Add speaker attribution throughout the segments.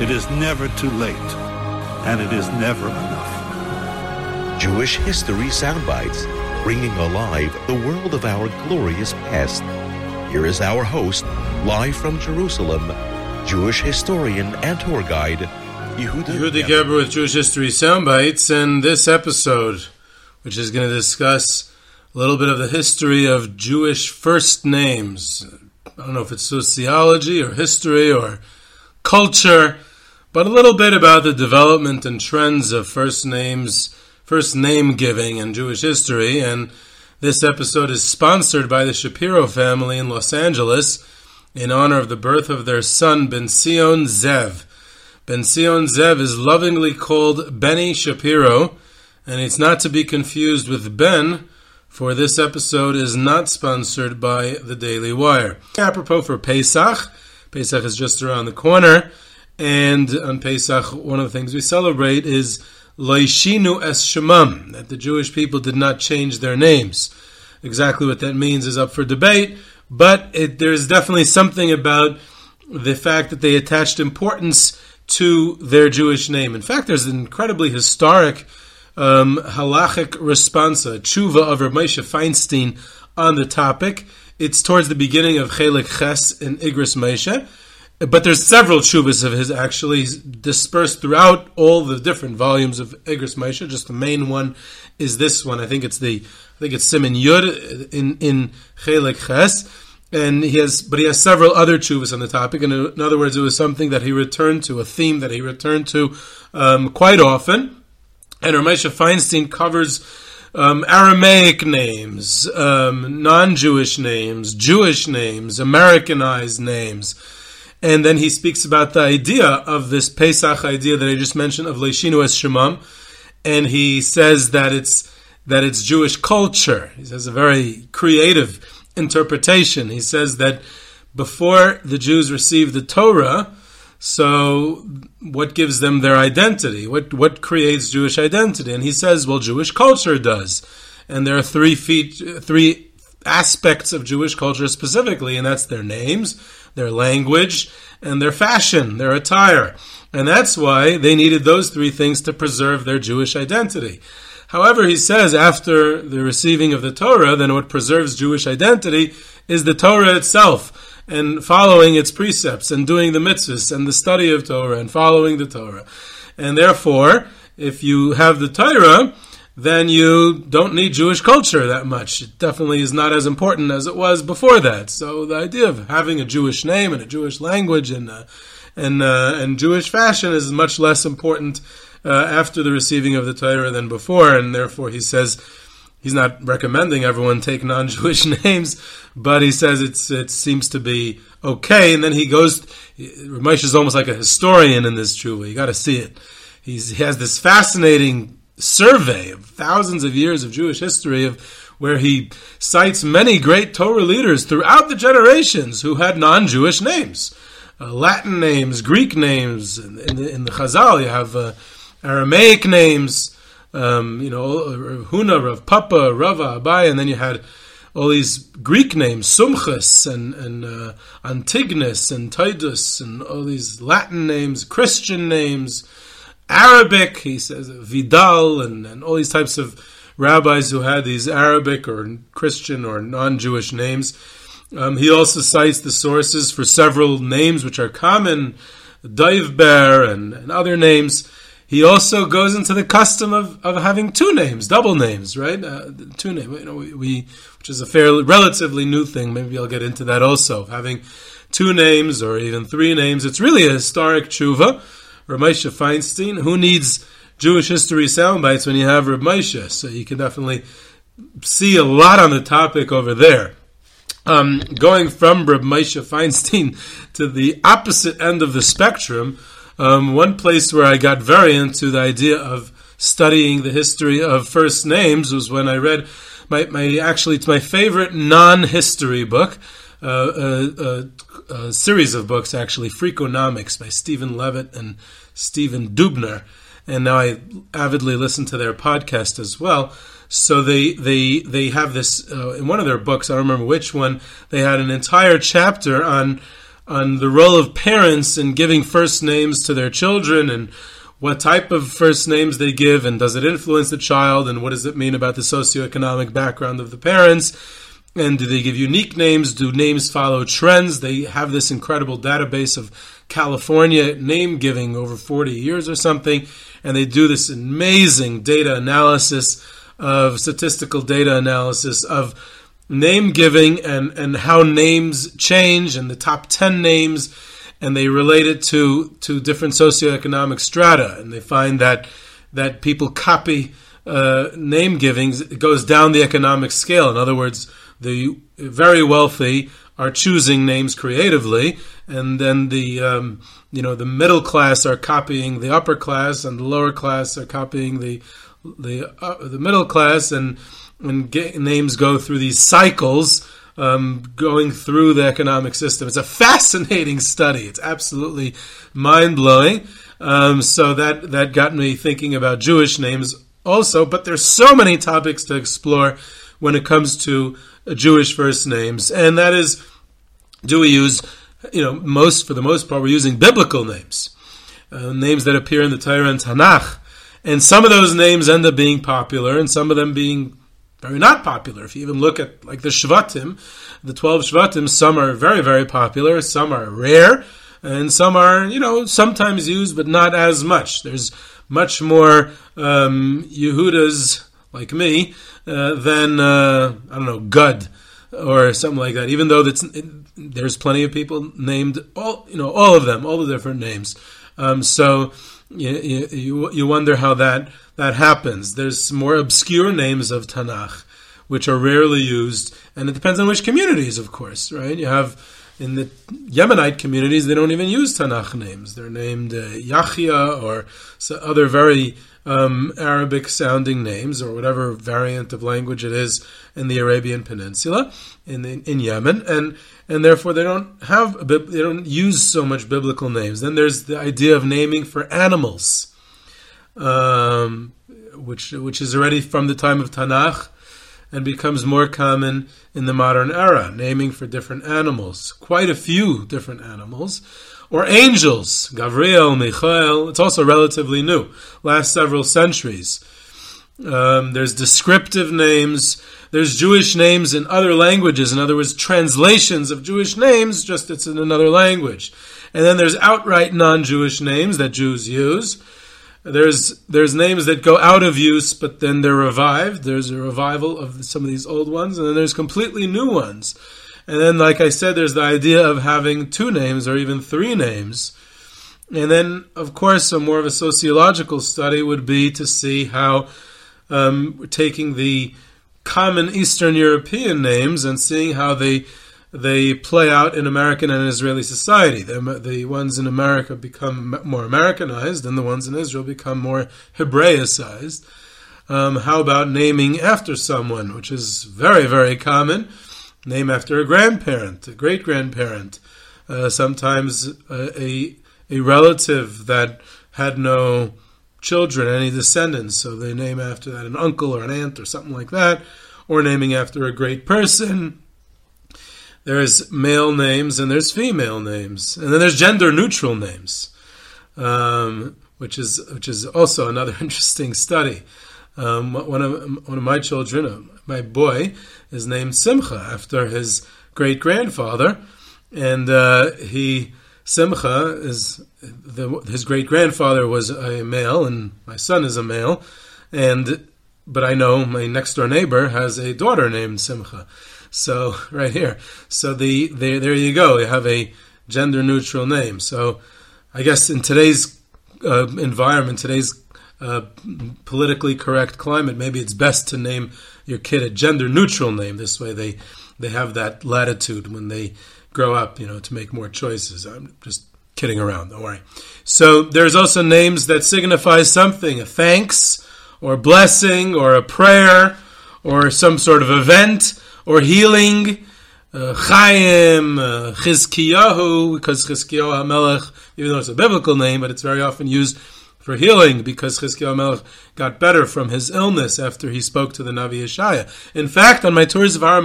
Speaker 1: it is never too late, and it is never enough.
Speaker 2: Jewish History Soundbites, bringing alive the world of our glorious past. Here is our host, live from Jerusalem, Jewish historian and tour guide, Yehuda,
Speaker 3: Yehuda Geberer with Jewish History Soundbites, and this episode, which is going to discuss a little bit of the history of Jewish first names. I don't know if it's sociology or history or culture, but a little bit about the development and trends of first names, first name giving in Jewish history. And this episode is sponsored by the Shapiro family in Los Angeles in honor of the birth of their son, Ben Sion Zev. Ben Sion Zev is lovingly called Benny Shapiro, and it's not to be confused with Ben, for this episode is not sponsored by the Daily Wire. Apropos for Pesach, Pesach is just around the corner, and on Pesach, one of the things we celebrate is Laishinu es Shemam, that the Jewish people did not change their names. Exactly what that means is up for debate, but it, there's definitely something about the fact that they attached importance to their Jewish name. In fact, there's an incredibly historic um, halachic responsa, tshuva of Rav Feinstein on the topic. It's towards the beginning of Chelik Ches in Igros Moshe, but there's several tshuvas of his actually dispersed throughout all the different volumes of Igros Moshe. Just the main one is this one. I think it's the I think it's Siman Yud in in Chelik Ches. And he has, but he has several other chuvas on the topic. And in other words, it was something that he returned to, a theme that he returned to um, quite often. And Ramesha Feinstein covers um, Aramaic names, um, non-Jewish names, Jewish names, Americanized names. And then he speaks about the idea of this Pesach idea that I just mentioned of Leishinu es Shemam. And he says that it's, that it's Jewish culture. He says a very creative interpretation. He says that before the Jews received the Torah, so what gives them their identity? What what creates Jewish identity? And he says, well, Jewish culture does. And there are three feet, three aspects of Jewish culture specifically, and that's their names, their language, and their fashion, their attire. And that's why they needed those three things to preserve their Jewish identity. However, he says after the receiving of the Torah, then what preserves Jewish identity is the Torah itself and following its precepts and doing the mitzvahs and the study of Torah and following the Torah. And therefore, if you have the Torah, then you don't need Jewish culture that much. It definitely is not as important as it was before that. So the idea of having a Jewish name and a Jewish language and uh, and uh, and Jewish fashion is much less important uh, after the receiving of the Torah than before, and therefore he says he's not recommending everyone take non-Jewish names, but he says it's it seems to be okay. And then he goes, Ramesh is almost like a historian in this tshuva. You got to see it. He's, he has this fascinating survey of thousands of years of Jewish history of where he cites many great Torah leaders throughout the generations who had non-Jewish names. Uh, Latin names, Greek names. In, in, the, in the Chazal, you have uh, Aramaic names, um, you know, Huna, Rav Papa, Rava, Abai, and then you had all these Greek names, Sumchus and, and uh, Antigonus and Titus, and all these Latin names, Christian names, Arabic, he says, Vidal, and, and all these types of rabbis who had these Arabic or Christian or non Jewish names. Um, he also cites the sources for several names which are common Doivber and, and other names. He also goes into the custom of, of having two names, double names, right? Uh, two names, you know, we, we, which is a fairly relatively new thing. Maybe I'll get into that also. Having two names or even three names. It's really a historic tshuva. Ramesha Feinstein, who needs Jewish history sound bites when you have Reb Moshe? So you can definitely see a lot on the topic over there. Um, going from Reb Moshe Feinstein to the opposite end of the spectrum, um, one place where I got very into the idea of studying the history of first names was when I read my, my actually it's my favorite non-history book, a, a, series of books actually, Freakonomics by Steven Levitt and Stephen Dubner, and now I avidly listen to their podcast as well. So they they they have this uh, in one of their books. I don't remember which one. They had an entire chapter on on the role of parents in giving first names to their children and what type of first names they give and does it influence the child and what does it mean about the socioeconomic background of the parents and do they give unique names? Do names follow trends? They have this incredible database of california name giving over 40 years or something and they do this amazing data analysis of statistical data analysis of name giving and, and how names change and the top 10 names and they relate it to, to different socioeconomic strata. And they find that that people copy uh, name givings it goes down the economic scale. In other words the very wealthy are choosing names creatively and then the um, you know the middle class are copying the upper class and the lower class are copying the the uh, the middle class and and get, names go through these cycles um, going through the economic system. It's a fascinating study. It's absolutely mind blowing. Um, so that that got me thinking about Jewish names also. But there's so many topics to explore when it comes to Jewish first names, and that is, do we use, you know, most for the most part, we're using biblical names, uh, names that appear in the Torah and Tanakh, and some of those names end up being popular, and some of them being very not popular. If you even look at like the Shvatim, the 12 Shvatim, some are very, very popular, some are rare, and some are, you know, sometimes used, but not as much. There's much more um, Yehudas, like me, uh, than, uh, I don't know, Gud or something like that. Even though it, there's plenty of people named, all, you know, all of them, all the different names. Um, so you, you, you wonder how that that happens. There's more obscure names of Tanakh, which are rarely used, and it depends on which communities, of course, right? You have in the Yemenite communities, they don't even use Tanakh names. They're named uh, Yahya or other very um, Arabic sounding names or whatever variant of language it is in the Arabian Peninsula in, in, in Yemen. And and therefore they don't have they don't use so much biblical names. Then there's the idea of naming for animals, um, which which is already from the time of Tanakh and becomes more common in the modern era, naming for different animals, quite a few different animals, or angels, Gabriel, Michael. It's also relatively new, last several centuries. Um, there's descriptive names. There's Jewish names in other languages. In other words, translations of Jewish names, just it's in another language. And then there's outright non-Jewish names that Jews use. There's there's names that go out of use, but then they're revived. There's a revival of some of these old ones, and then there's completely new ones. And then, like I said, there's the idea of having two names or even three names. And then, of course, a more of a sociological study would be to see how um, taking the common Eastern European names and seeing how they they play out in American and Israeli society. The, the ones in America become more Americanized, and the ones in Israel become more Hebraicized. Um, how about naming after someone, which is very, very common? Name after a grandparent, a great grandparent, uh, sometimes a, a, a relative that had no children, any descendants, so they name after that an uncle or an aunt or something like that, or naming after a great person. There's male names and there's female names, and then there's gender neutral names, um, which is which is also another interesting study. Um, one of one of my children, uh, my boy, is named Simcha after his great grandfather, and uh, he Simcha is the, his great grandfather was a male, and my son is a male, and but I know my next door neighbor has a daughter named Simcha. So right here, so the, the there you go. You have a gender neutral name. So I guess in today's uh, environment, today's uh, politically correct climate, maybe it's best to name your kid a gender neutral name. This way, they they have that latitude when they grow up, you know, to make more choices. I'm just kidding around. Don't worry. So there's also names that signify something: a thanks, or blessing, or a prayer, or some sort of event, or healing. Uh, Chaim, uh, Chizkiyahu, because Chizkiyahu HaMelech, even though it's a biblical name, but it's very often used for healing because Chizkiyahu Melech got better from his illness after he spoke to the Navi Yeshaya. In fact, on my tours of Har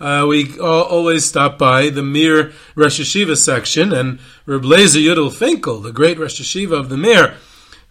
Speaker 3: uh, we always stop by the Mir Rosh Yeshiva section, and Reb Lezer Yudel Finkel, the great Rosh Yeshiva of the Mir,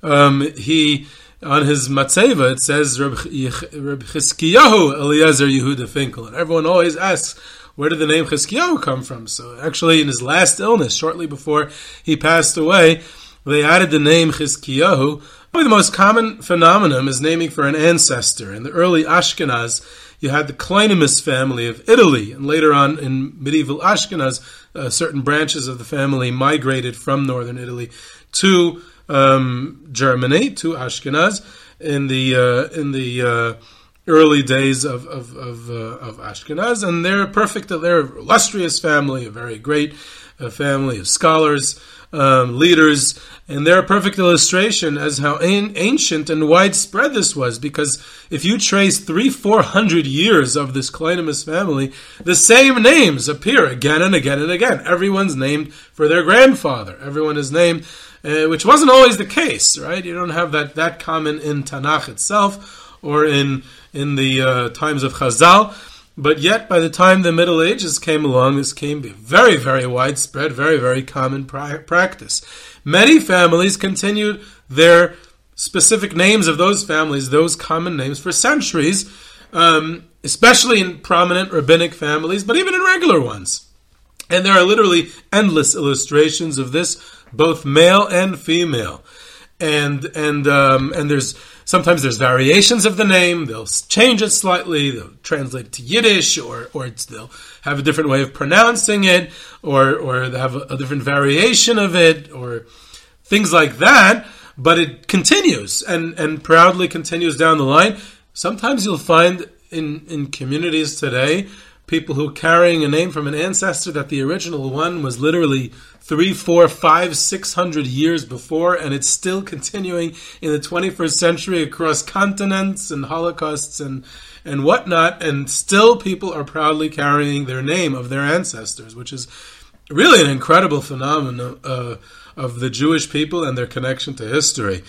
Speaker 3: um, he on his matzeva it says Reb, Chizkiyahu Eliezer Yehuda Finkel, and everyone always asks. Where did the name Chizkiyahu come from? So actually, in his last illness, shortly before he passed away, they added the name Chizkiyahu. Probably the most common phenomenon is naming for an ancestor. In the early Ashkenaz, you had the Kalonymus family of Italy, and later on in medieval Ashkenaz, uh, certain branches of the family migrated from northern Italy to um, Germany, to Ashkenaz, in the uh, in the uh, early days of of of, uh, of, Ashkenaz, and they're perfect. They're an illustrious family, a very great uh, family of scholars um, leaders, and they're a perfect illustration as how an- ancient and widespread this was. Because if you trace three, four hundred years of this Kalonymus family, the same names appear again and again and again. Everyone's named for their grandfather. Everyone is named, uh, which wasn't always the case, right? You don't have that that common in Tanakh itself or in in the uh, times of Chazal. But yet, by the time the Middle Ages came along, this came to be very, very widespread, very, very common pra- practice. Many families continued their specific names of those families, those common names, for centuries, um, especially in prominent rabbinic families, but even in regular ones. And there are literally endless illustrations of this, both male and female. And and um, and there's Sometimes there's variations of the name. They'll change it slightly. They'll translate to Yiddish, or or they'll have a different way of pronouncing it, or or they have a, a different variation of it, or things like that. But it continues and and proudly continues down the line. Sometimes you'll find in in communities today people who are carrying a name from an ancestor that the original one was literally three, four, five, six hundred years before, and it's still continuing in the 21st century across continents and holocausts and and whatnot, and still people are proudly carrying their name of their ancestors, which is really an incredible phenomenon uh, of the Jewish people and their connection to history.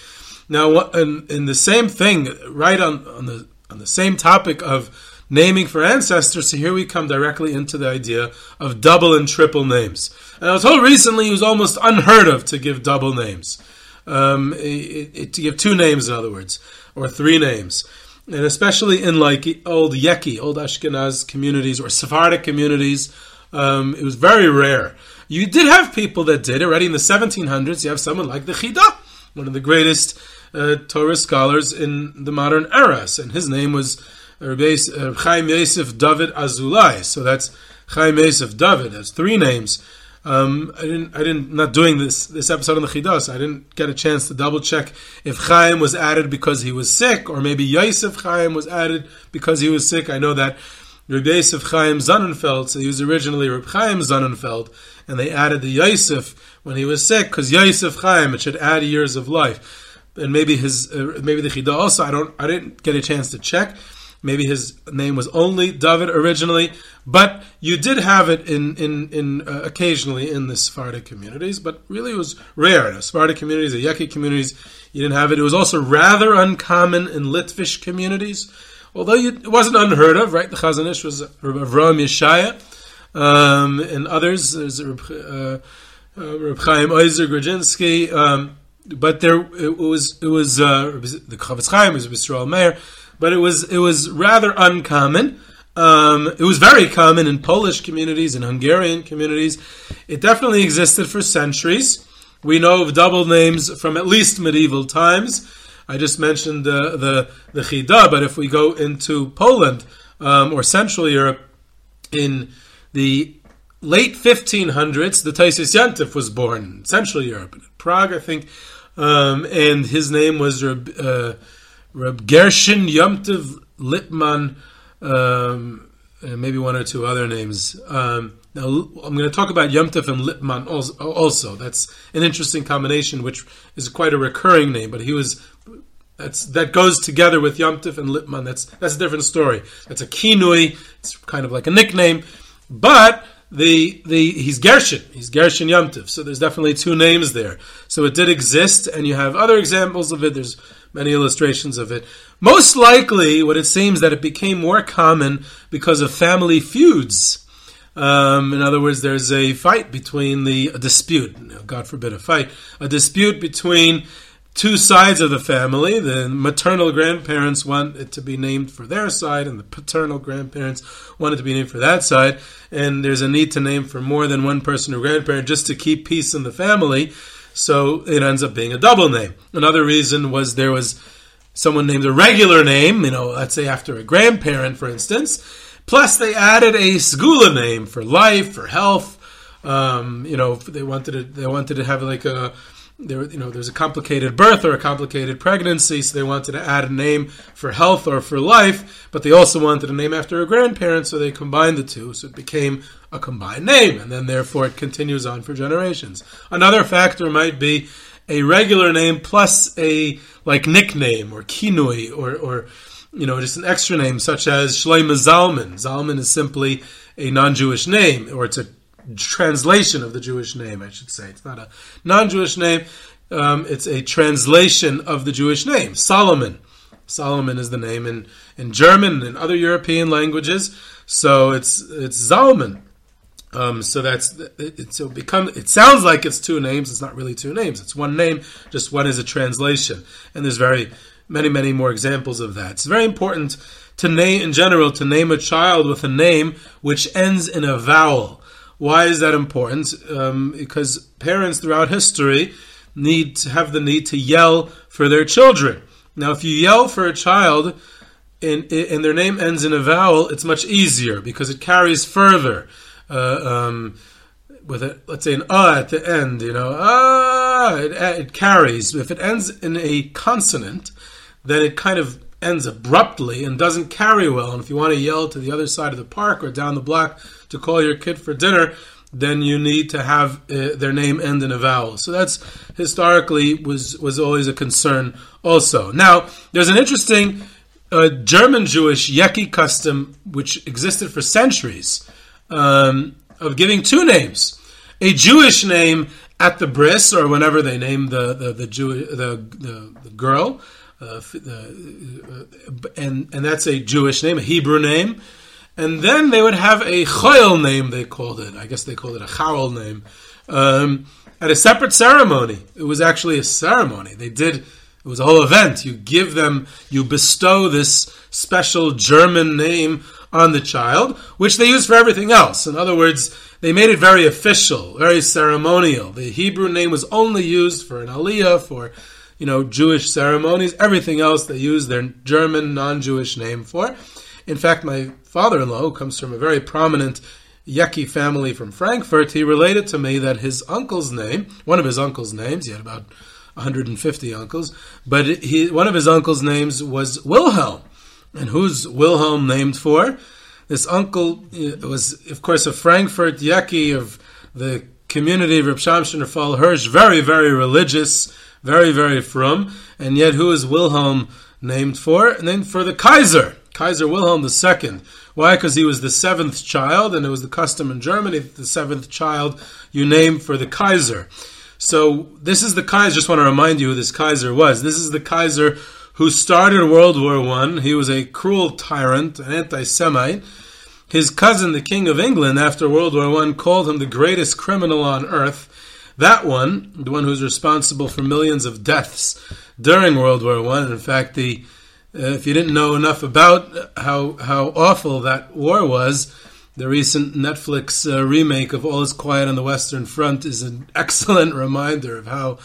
Speaker 3: Now, in, in the same thing, right on, on the on the same topic of naming for ancestors. So here we come directly into the idea of double and triple names. And I was told recently it was almost unheard of to give double names. Um, it, it, to give two names, in other words, or three names. And especially in like old Yeki, old Ashkenaz communities or Sephardic communities, um, it was very rare. You did have people that did already in the 1700s. You have someone like the Chida, one of the greatest uh, Torah scholars in the modern era, and his name was Rabbi Chaim Yosef David Azulai. So that's Chaim Yosef David. That's three names. Um, I didn't. I didn't. Not doing this this episode on the Chidas. I didn't get a chance to double check if Chaim was added because he was sick, or maybe Yosef Chaim was added because he was sick. I know that Rabbi Yosef Chaim Sonnenfeld. So he was originally Rabbi Chaim Sonnenfeld, and they added the Yosef when he was sick because Yosef Chaim it should add years of life. And maybe his, uh, maybe the Chidah also. I don't. I didn't get a chance to check. Maybe his name was only David originally, but you did have it in in, in uh, occasionally in the Sephardic communities, but really it was rare. In Sephardic communities, the Yeki communities, you didn't have it. It was also rather uncommon in Litvish communities, although you, it wasn't unheard of. Right, the Chazon Ish was Avraham Yeshaya, um, and others. There's uh, uh, Reb Chaim Oizer Grodzinski. Um, but there it was it was uh, the Chofetz Chaim was Yisrael Meir but it was it was rather uncommon. Um, it was very common in Polish communities and Hungarian communities. It definitely existed for centuries. we know of double names from at least medieval times. I just mentioned the the the Chida, but if we go into Poland um, or Central Europe, in the late 1500s, the Tosfos Yom Tov was born in Central Europe, in Prague, I think, um, and his name was uh, Reb Gershon Yomtiv Lipman, um, and maybe one or two other names. Um, now, I'm going to talk about Yomtiv and Lipman also. That's an interesting combination, which is quite a recurring name, but he was that's that goes together with Yomtiv and Lipman. That's that's a different story. That's a kinui. It's kind of like a nickname, but the the he's Gershon. He's Gershon Yomtiv. So there's definitely two names there. So it did exist, and you have other examples of it. There's many illustrations of it. Most likely, what it seems that it became more common because of family feuds. Um, in other words, there's a fight between the a dispute. God forbid a fight, a dispute between two sides of the family. The maternal grandparents want it to be named for their side, and the paternal grandparents want it to be named for that side. And there's a need to name for more than one person or grandparent just to keep peace in the family. So it ends up being a double name. Another reason was there was someone named a regular name, you know, let's say after a grandparent, for instance. Plus, they added a segula name for life, for health. Um, you know, they wanted to they wanted to have like a there, you know, there's a complicated birth or a complicated pregnancy, so they wanted to add a name for health or for life, but they also wanted a name after a grandparent, so they combined the two, so it became a combined name, and then therefore it continues on for generations. Another factor might be a regular name plus a like nickname or kinui or or you know just an extra name such as Shlomo Zalman. Zalman is simply a non-Jewish name, or it's a translation of the Jewish name, I should say. It's not a non Jewish name, um, it's a translation of the Jewish name, Solomon. Solomon is the name in, in German and other European languages, so it's it's Zalman. Um, so that's it, so become. It sounds like it's two names. It's not really two names. It's one name. Just one is a translation, and there's very many many more examples of that. It's very important to name in general to name a child with a name which ends in a vowel. Why is that important? Um, because parents throughout history need to have the need to yell for their children. Now, if you yell for a child and, and their name ends in a vowel, it's much easier because it carries further. Uh, um, with a, let's say an ah at the end, you know, ah, it, it carries. If it ends in a consonant, then it kind of ends abruptly and doesn't carry well. And if you want to yell to the other side of the park or down the block to call your kid for dinner, then you need to have uh, their name end in a vowel. So that's historically was was always a concern. Also, now there's an interesting uh, German Jewish yeki custom which existed for centuries um, of giving two names: a Jewish name at the bris or whenever they name the the the, Jew, the, the, the girl, uh, uh, and and that's a Jewish name, a Hebrew name, and then they would have a choil name. They called it. I guess they called it a chawal name. Um, at a separate ceremony, it was actually a ceremony. They did. It was a whole event. You give them, you bestow this special German name on the child, which they use for everything else. In other words, they made it very official, very ceremonial. The Hebrew name was only used for an aliyah, for you know, Jewish ceremonies. Everything else they use their German non-Jewish name for. In fact, my father-in-law, who comes from a very prominent Yeki family from Frankfurt, he related to me that his uncle's name, one of his uncle's names, he had about 150 uncles, but he, one of his uncle's names was Wilhelm. And who's Wilhelm named for? This uncle uh, was, of course, a Frankfurt Yeki of the community of Reb Shamshon Fall Hirsch, very, very religious, very, very from, and yet who is Wilhelm named for? Named for the Kaiser, Kaiser Wilhelm II. Why? Because he was the seventh child, and it was the custom in Germany that the seventh child you name for the Kaiser. So this is the Kaiser. Just want to remind you who this Kaiser was. This is the Kaiser who started World War One. He was a cruel tyrant, an anti-Semite. His cousin, the King of England, after World War One, called him the greatest criminal on earth. That one, the one who's responsible for millions of deaths during World War One. In fact, the if you didn't know enough about how how awful that war was, the recent Netflix uh, remake of All Is Quiet on the Western Front is an excellent reminder of how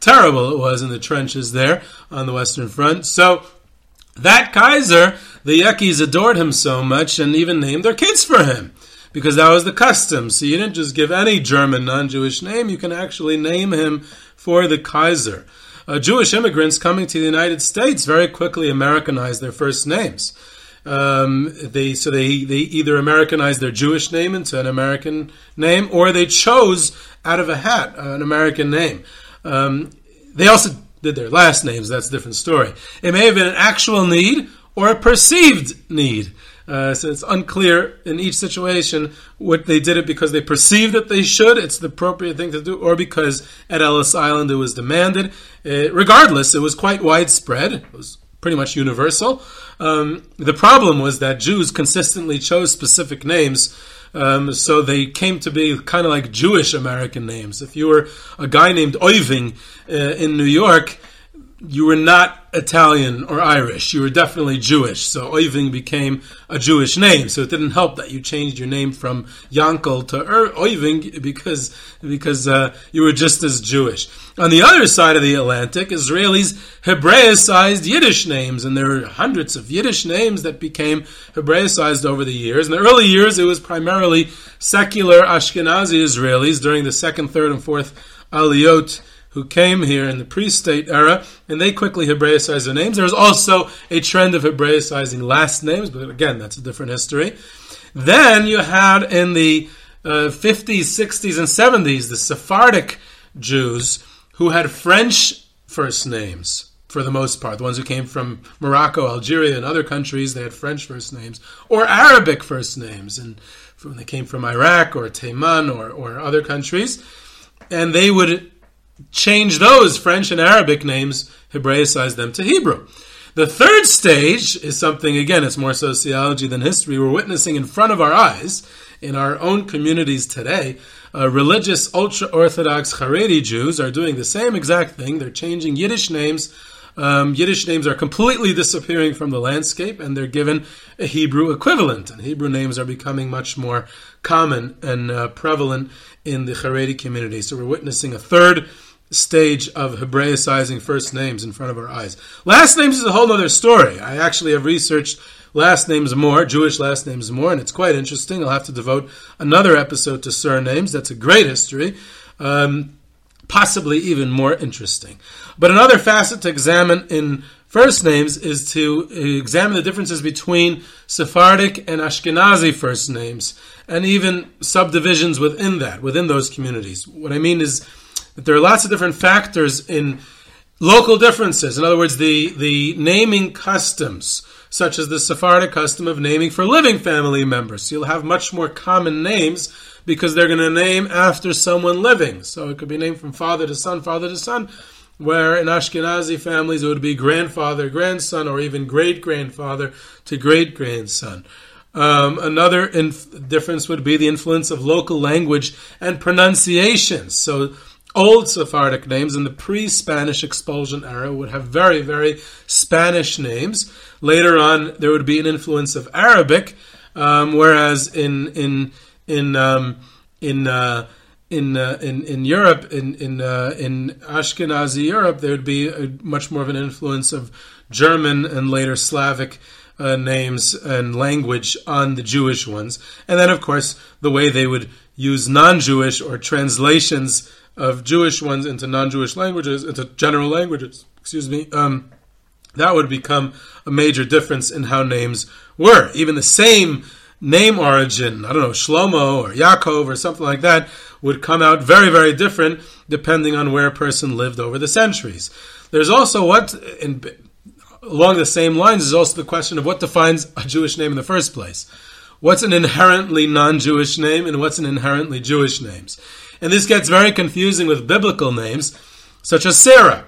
Speaker 3: terrible it was in the trenches there on the Western Front. So that Kaiser, the Yekis adored him so much and even named their kids for him because that was the custom. So you didn't just give any German non-Jewish name; you can actually name him for the Kaiser. Uh, Jewish immigrants coming to the United States very quickly Americanized their first names. Um, they so they they either Americanized their Jewish name into an American name, or they chose out of a hat an American name. Um, they also did their last names. That's a different story. It may have been an actual need or a perceived need. Uh, so it's unclear in each situation what they did it because they perceived that they should. It's the appropriate thing to do, or because at Ellis Island it was demanded. Uh, regardless, it was quite widespread. It was pretty much universal. Um, the problem was that Jews consistently chose specific names. Um, so they came to be kind of like Jewish American names. If you were a guy named Oiving uh, in New York, you were not Italian or Irish. You were definitely Jewish. So Oiving became a Jewish name. So it didn't help that you changed your name from Yankel to er- Oiving because because uh, you were just as Jewish. On the other side of the Atlantic, Israelis Hebraicized Yiddish names, and there are hundreds of Yiddish names that became Hebraicized over the years. In the early years, it was primarily secular Ashkenazi Israelis during the second, third, and fourth Aliyot who came here in the pre-state era, and they quickly Hebraicized their names. There was also a trend of Hebraicizing last names, but again, that's a different history. Then you had in the uh, 50s, 60s, and 70s the Sephardic Jews who had French first names for the most part. The ones who came from Morocco, Algeria, and other countries, they had French first names or Arabic first names, and when they came from Iraq or Taiman or, or other countries, and they would change those French and Arabic names, Hebraicize them to Hebrew. The third stage is something, again, it's more sociology than history. We're witnessing in front of our eyes, in our own communities today, uh, religious ultra Orthodox Haredi Jews are doing the same exact thing. They're changing Yiddish names. Um, Yiddish names are completely disappearing from the landscape and they're given a Hebrew equivalent. And Hebrew names are becoming much more common and uh, prevalent in the Haredi community. So we're witnessing a third stage of Hebraicizing first names in front of our eyes. Last names is a whole other story. I actually have researched last names more, Jewish last names more, and it's quite interesting. I'll have to devote another episode to surnames. That's a great history. Um, possibly even more interesting. But another facet to examine in first names is to examine the differences between Sephardic and Ashkenazi first names, and even subdivisions within that, within those communities. What I mean is that there are lots of different factors in local differences. In other words, the, the naming customs, such as the Sephardic custom of naming for living family members. You'll have much more common names because they're going to name after someone living. So it could be named from father to son, father to son, where in Ashkenazi families it would be grandfather, grandson, or even great grandfather to great grandson. Um, another inf- difference would be the influence of local language and pronunciation. So old Sephardic names in the pre-Spanish expulsion era would have very, very Spanish names. Later on, there would be an influence of Arabic, um, whereas in in in um, in uh, in, uh, in in Europe, in in uh, in Ashkenazi Europe, there would be a, much more of an influence of German and later Slavic uh, names and language on the Jewish ones, and then of course the way they would use non-Jewish or translations of Jewish ones into non-Jewish languages, into general languages, excuse me, um, that would become a major difference in how names were. Even the same name origin, I don't know, Shlomo or Yaakov or something like that, would come out very, very different depending on where a person lived over the centuries. There's also what, in, along the same lines, is also the question of what defines a Jewish name in the first place. What's an inherently non Jewish name and what's an inherently Jewish name? And this gets very confusing with biblical names, such as Sarah.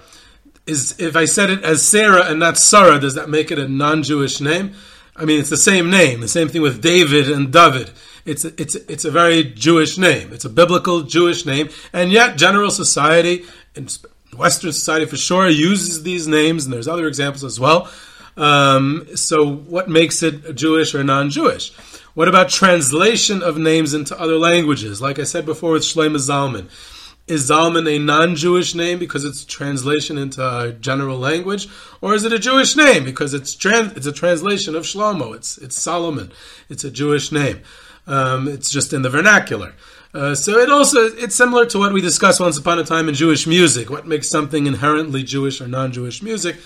Speaker 3: Is if I said it as Sarah and not Sarah, does that make it a non-Jewish name? I mean, it's the same name. The same thing with David and David. It's a, it's it's a very Jewish name. It's a biblical Jewish name, and yet general society and Western society for sure uses these names, and there's other examples as well. Um, so, what makes it Jewish or non-Jewish? What about translation of names into other languages? Like I said before with Shlomo Zalman. Is Zalman a non-Jewish name because it's translation into a general language, or is it a Jewish name because it's trans- it's a translation of Shlomo? It's it's Solomon. It's a Jewish name. Um, it's just in the vernacular. Uh, so it also it's similar to what we discussed once upon a time in Jewish music. What makes something inherently Jewish or non-Jewish music?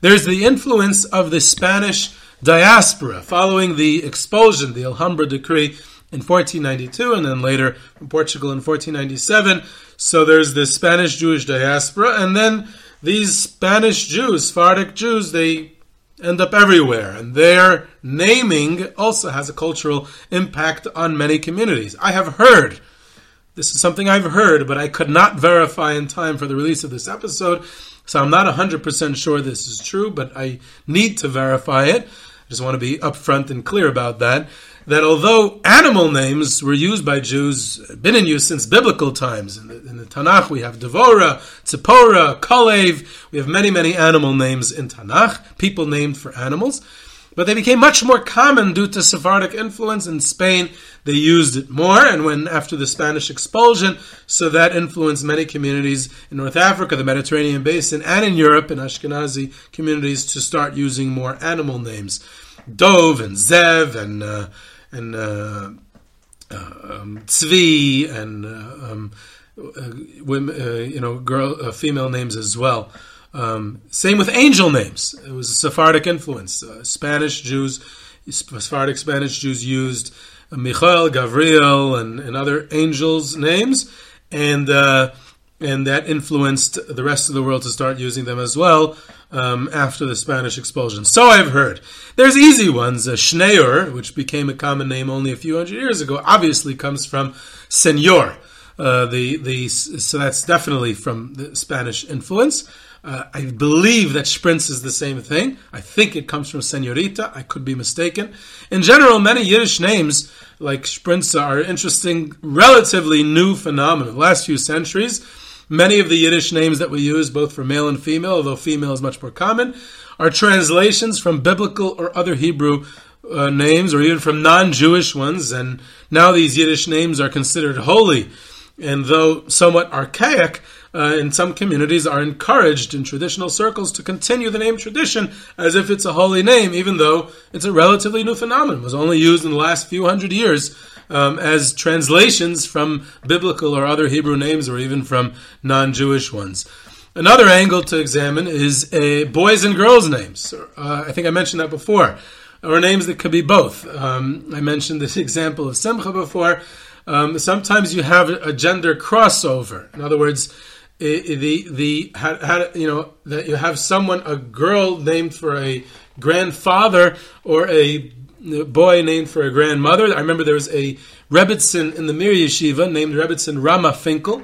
Speaker 3: There's the influence of the Spanish diaspora following the expulsion, the Alhambra decree in 1492, and then later from Portugal in 1497. So there's the Spanish Jewish diaspora, and then these Spanish Jews, Sephardic Jews, they end up everywhere, and their naming also has a cultural impact on many communities. I have heard, this is something I've heard, but I could not verify in time for the release of this episode, so I'm not 100% sure this is true, but I need to verify it. Just want to be upfront and clear about that that although animal names were used by Jews, been in use since biblical times. In the, in the Tanakh, we have Devora, Tzipora, Kalev. We have many, many animal names in Tanakh, people named for animals. But they became much more common due to Sephardic influence in Spain. They used it more, and when after the Spanish expulsion, so that influenced many communities in North Africa, the Mediterranean basin, and in Europe, in Ashkenazi communities, to start using more animal names. Dove and Zev and uh, and uh, uh, um, Tzvi and uh, um, women, you know, girl, female names as well. Um, same with angel names. It was a Sephardic influence. Uh, Spanish Jews, Sephardic Spanish Jews used uh, Michael, Gabriel, and, and other angels' names, and uh, and that influenced the rest of the world to start using them as well um, after the Spanish expulsion. So I've heard. There's easy ones. Uh, Schneur, which became a common name only a few hundred years ago, obviously comes from Senor. Uh, the the so that's definitely from the Spanish influence. Uh, I believe that Sprinz is the same thing. I think it comes from Senorita. I could be mistaken. In general, many Yiddish names like Sprinz are interesting, relatively new phenomenon. The last few centuries, Many of the Yiddish names that we use, both for male and female, although female is much more common, are translations from biblical or other Hebrew uh, names, or even from non-Jewish ones. And now these Yiddish names are considered holy, and though somewhat archaic, uh, in some communities are encouraged in traditional circles to continue the name tradition as if it's a holy name, even though it's a relatively new phenomenon. It was only used in the last few hundred years um, as translations from biblical or other Hebrew names or even from non Jewish ones. Another angle to examine is a boys and girls names. Uh, I think I mentioned that before, or names that could be both. Um, I mentioned this example of Simcha before. Um, sometimes you have a gender crossover. In other words, the the you know that you have someone a girl named for a grandfather or a boy named for a grandmother. I remember there was a Rebbitzin in the Mir Yeshiva named Rebbitzin Rama Finkel.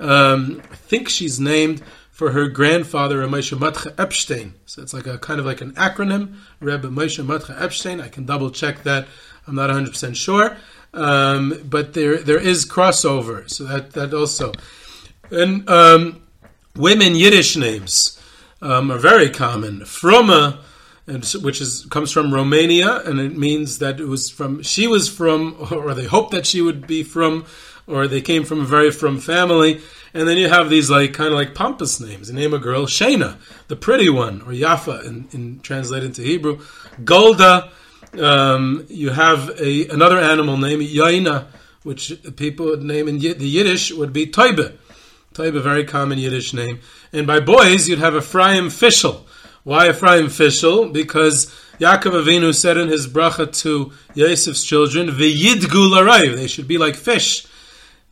Speaker 3: Um, I think she's named for her grandfather, Moshe Matcha Epstein. So it's like a kind of like an acronym, Rebbe Moshe Matcha Epstein. I can double check that. I'm not 100% sure. Um, but there there is crossover. So that, that also. And um, women Yiddish names um, are very common. Froma which is comes from Romania, and it means that it was from she was from, or they hoped that she would be from, or they came from a very from family. And then you have these like kind of like pompous names. You name a girl Shana, the pretty one, or Yafa, in, in translated into Hebrew. Golda. Um, you have a another animal name Yaina, which people name in the Yiddish would be Toibe. Toibe, a very common Yiddish name. And by boys, you'd have Ephraim Fischel why Ephraim Fischel? Because Yaakov Avinu said in his bracha to Yosef's children, "V'yidgu l'rayv." They should be like fish,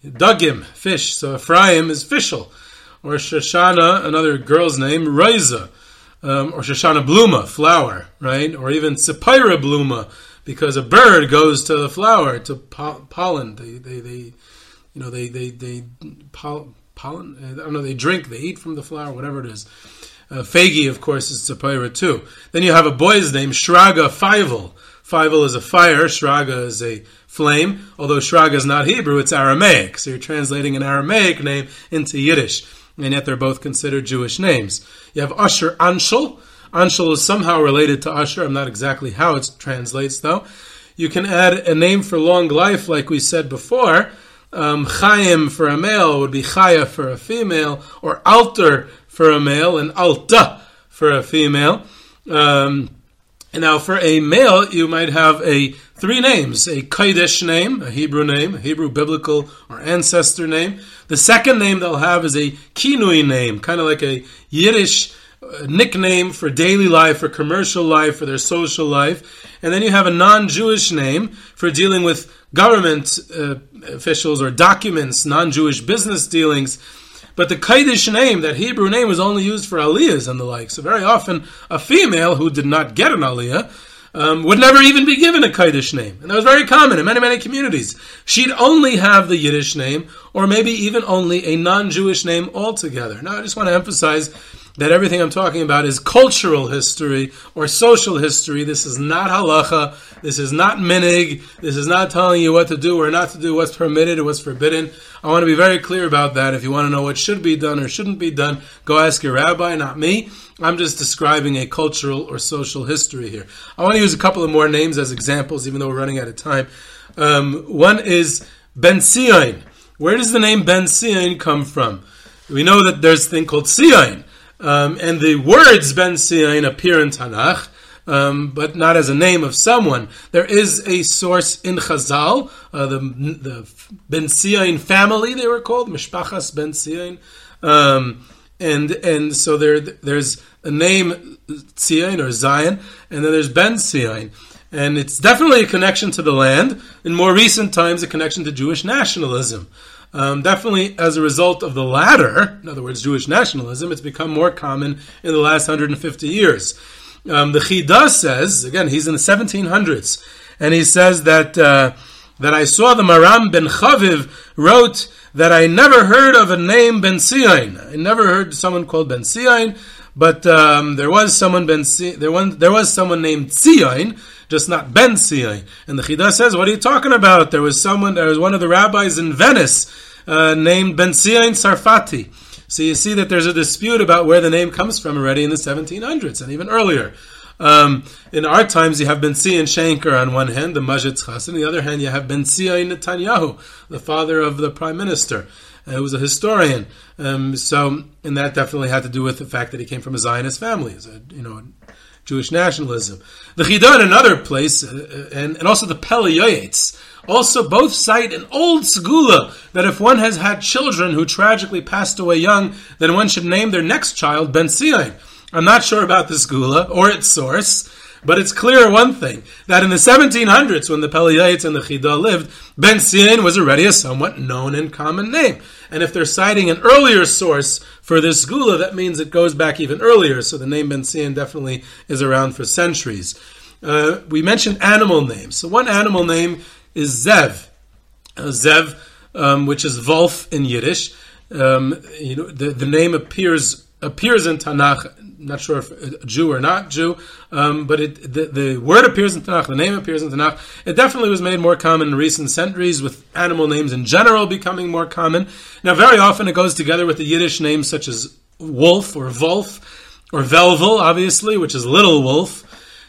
Speaker 3: dugim, fish. So Ephraim is Fischel, or Shoshana, another girl's name, Raiza, um, or Shoshana Bluma, flower, right? Or even Tzipira Bluma, because a bird goes to the flower to pollen. They, they, they, you know, they, they, they pollen. I don't know. They drink. They eat from the flower. Whatever it is. Uh, Fagi, of course, is Tzapira too. Then you have a boy's name, Shraga Feivel. Feivel is a fire, Shraga is a flame. Although Shraga is not Hebrew, it's Aramaic. So you're translating an Aramaic name into Yiddish. And yet they're both considered Jewish names. You have Usher Anshel. Anshel is somehow related to Usher. I'm not exactly how it translates though. You can add a name for long life, like we said before. Um, Chaim for a male would be Chaya for a female, or Alter for a male, and Alta for a female. Um, and now, for a male, you might have a three names: a Kodesh name, a Hebrew name, a Hebrew biblical or ancestor name. The second name they'll have is a Kinui name, kind of like a Yiddish nickname for daily life, for commercial life, for their social life. And then you have a non-Jewish name for dealing with government uh, officials or documents, non-Jewish business dealings. But the Kaddish name, that Hebrew name, was only used for aliyahs and the like. So very often, a female who did not get an aliyah um, would never even be given a Kaddish name. And that was very common in many, many communities. She'd only have the Yiddish name, or maybe even only a non-Jewish name altogether. Now, I just want to emphasize that everything I'm talking about is cultural history or social history. This is not halacha. This is not minhag. This is not telling you what to do or not to do, what's permitted or what's forbidden. I want to be very clear about that. If you want to know what should be done or shouldn't be done, go ask your rabbi, not me. I'm just describing a cultural or social history here. I want to use a couple of more names as examples, even though we're running out of time. Um, one is Ben Sion. Where does the name Ben Sion come from? We know that there's a thing called Sion. Um, and the words Ben Sion appear in Tanakh, um, but not as a name of someone. There is a source in Chazal, uh, the, the Ben Sion family, they were called, Mishpachas Ben Sion. Um, and and so there there's a name Sion or Zion, and then there's Ben Sion. And it's definitely a connection to the land. In more recent times, a connection to Jewish nationalism. Um, definitely as a result of the latter, in other words, Jewish nationalism, it's become more common in the last 150 years. Um, the Chida says, again, he's in the 1700s, and he says that uh, that I saw the Maram ben Chaviv wrote that I never heard of a name Ben Sion. I never heard someone called Ben Sion, but um, there was someone Ben there, was, there was someone named Sion, just not Ben Sion. And the Chida says, "What are you talking about? There was someone. There was one of the rabbis in Venice uh, named Ben Sion Sarfati." So you see that there's a dispute about where the name comes from already in the 1700s and even earlier. Um, in our times, you have Ben Sion Shenker on one hand, the Majid Chas, on the other hand, you have Ben Sion Netanyahu, the father of the prime minister, uh, who was a historian. Um, so, and that definitely had to do with the fact that he came from a Zionist family, you know, Jewish nationalism. The Chida in another place, uh, and, and also the Pele Yoetz both cite an old segula that if one has had children who tragically passed away young, then one should name their next child Ben Sion. I'm not sure about the segula or its source, but it's clear one thing that in the 1700s, when the Pele Yoetz and the Chida lived, Ben Sion was already a somewhat known and common name. And if they're citing an earlier source for this gula, that means it goes back even earlier. So the name Ben Sion definitely is around for centuries. Uh, we mentioned animal names. So one animal name is Zev. Uh, Zev, um, which is Wolf in Yiddish. Um, you know, the, the name appears appears in Tanakh not sure if a Jew or not Jew, um, but it, the, the, word appears in Tanakh, the name appears in Tanakh. It definitely was made more common in recent centuries, with animal names in general becoming more common. Now, very often it goes together with the Yiddish names such as wolf or wolf, or velvel, obviously, which is little wolf.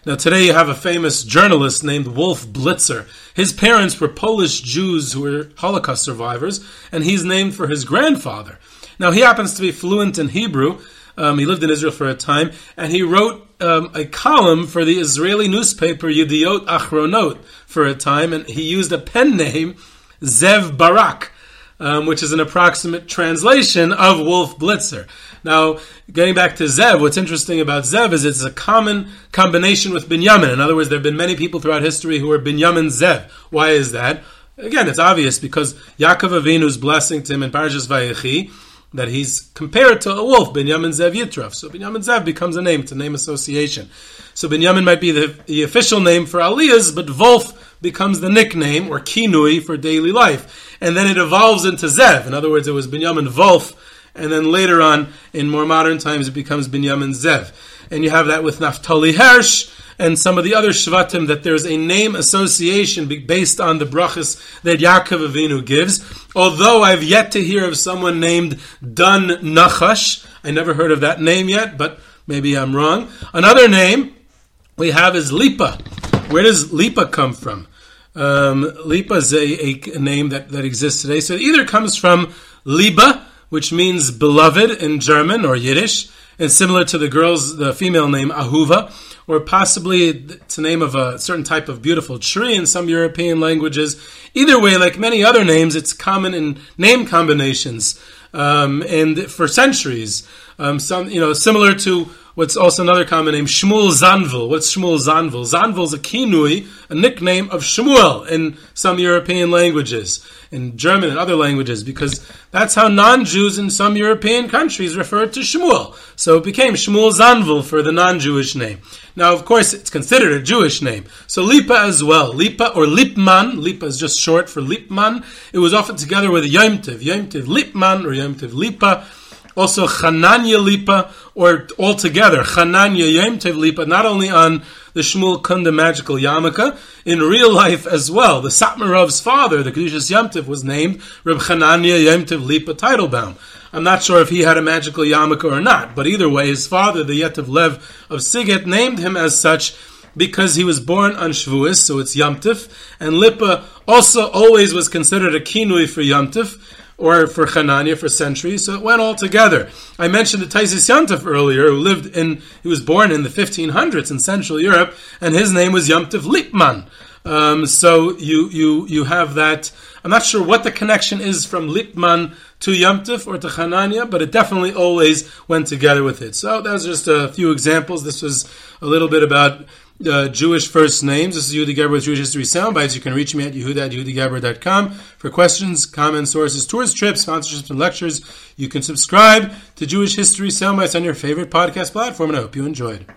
Speaker 3: Now, today you have a famous journalist named Wolf Blitzer. His parents were Polish Jews who were Holocaust survivors, and he's named for his grandfather. Now, he happens to be fluent in Hebrew, um, he lived in Israel for a time, and he wrote um, a column for the Israeli newspaper Yediot Achronot for a time, and he used a pen name, Zev Barak. Um, which is an approximate translation of Wolf Blitzer. Now, getting back to Zev, what's interesting about Zev is it's a common combination with Binyamin. In other words, there have been many people throughout history who are Binyamin Zev. Why is that? Again, it's obvious because Yaakov Avinu's blessing to him in Parashas Vayechi that he's compared to a wolf, Binyamin Zev Yitraf. So Binyamin Zev becomes a name, it's a name association. So Binyamin might be the, the official name for Aliyahs, but Wolf becomes the nickname or kinui for daily life. And then it evolves into Zev. In other words, it was Binyamin Wolf, and then later on, in more modern times, it becomes Binyamin Zev. And you have that with Naftali Hersh, and some of the other Shvatim that there's a name association based on the brachas that Yaakov Avinu gives. Although I've yet to hear of someone named Dun Nachash. I never heard of that name yet, but maybe I'm wrong. Another name we have is Lipa. Where does Lipa come from? Um, Lipa is a, a, name that, that exists today. So it either comes from Liba, which means beloved in German or Yiddish, and similar to the girl's, the female name Ahuva, or possibly it's the name of a certain type of beautiful tree in some European languages. Either way, like many other names, it's common in name combinations. Um, and for centuries, um, some you know similar to what's also another common name, Shmuel Zanvil. What's Shmuel Zanvil? Zanvil is a kinui, a nickname of Shmuel in some European languages, in German and other languages, because that's how non-Jews in some European countries referred to Shmuel. So it became Shmuel Zanvil for the non-Jewish name. Now, of course, it's considered a Jewish name. So Lipa as well. Lipa or Lipman. Lipa is just short for Lipman. It was often together with Yom Tiv. Yom Tiv Lipman or Yom Tiv Lipa. Also Chananya Lipa, or altogether Chananya Yom Tiv Lipa, not only on the Shmuel Kunda magical yarmulke, in real life as well. The Satmar Rov's father, the Kedushas Yom Tiv, was named Reb Chananya Yom Tiv Lipa Teitelbaum. I'm not sure if he had a magical yarmulke or not, but either way, his father, the Yetiv Lev of Siget, named him as such because he was born on Shavuos, so it's Yomtiv, and Lipa also always was considered a kinui for Yomtiv or for Hanania for centuries, so it went all together. I mentioned the Tosfos Yomtiv earlier, who lived in, he was born in the 1500s in Central Europe, and his name was Yomtiv Lipman. Um, so you, you, you have that. I'm not sure what the connection is from Lipman to Yomtiv or to Hanania, but it definitely always went together with it. So that's just a few examples. This was a little bit about uh, Jewish first names. This is Yehuda Geberer with Jewish History Soundbites. You can reach me at yehuda at for questions, comments, sources, tours, trips, sponsorships, and lectures. You can subscribe to Jewish History Soundbites on your favorite podcast platform, and I hope you enjoyed.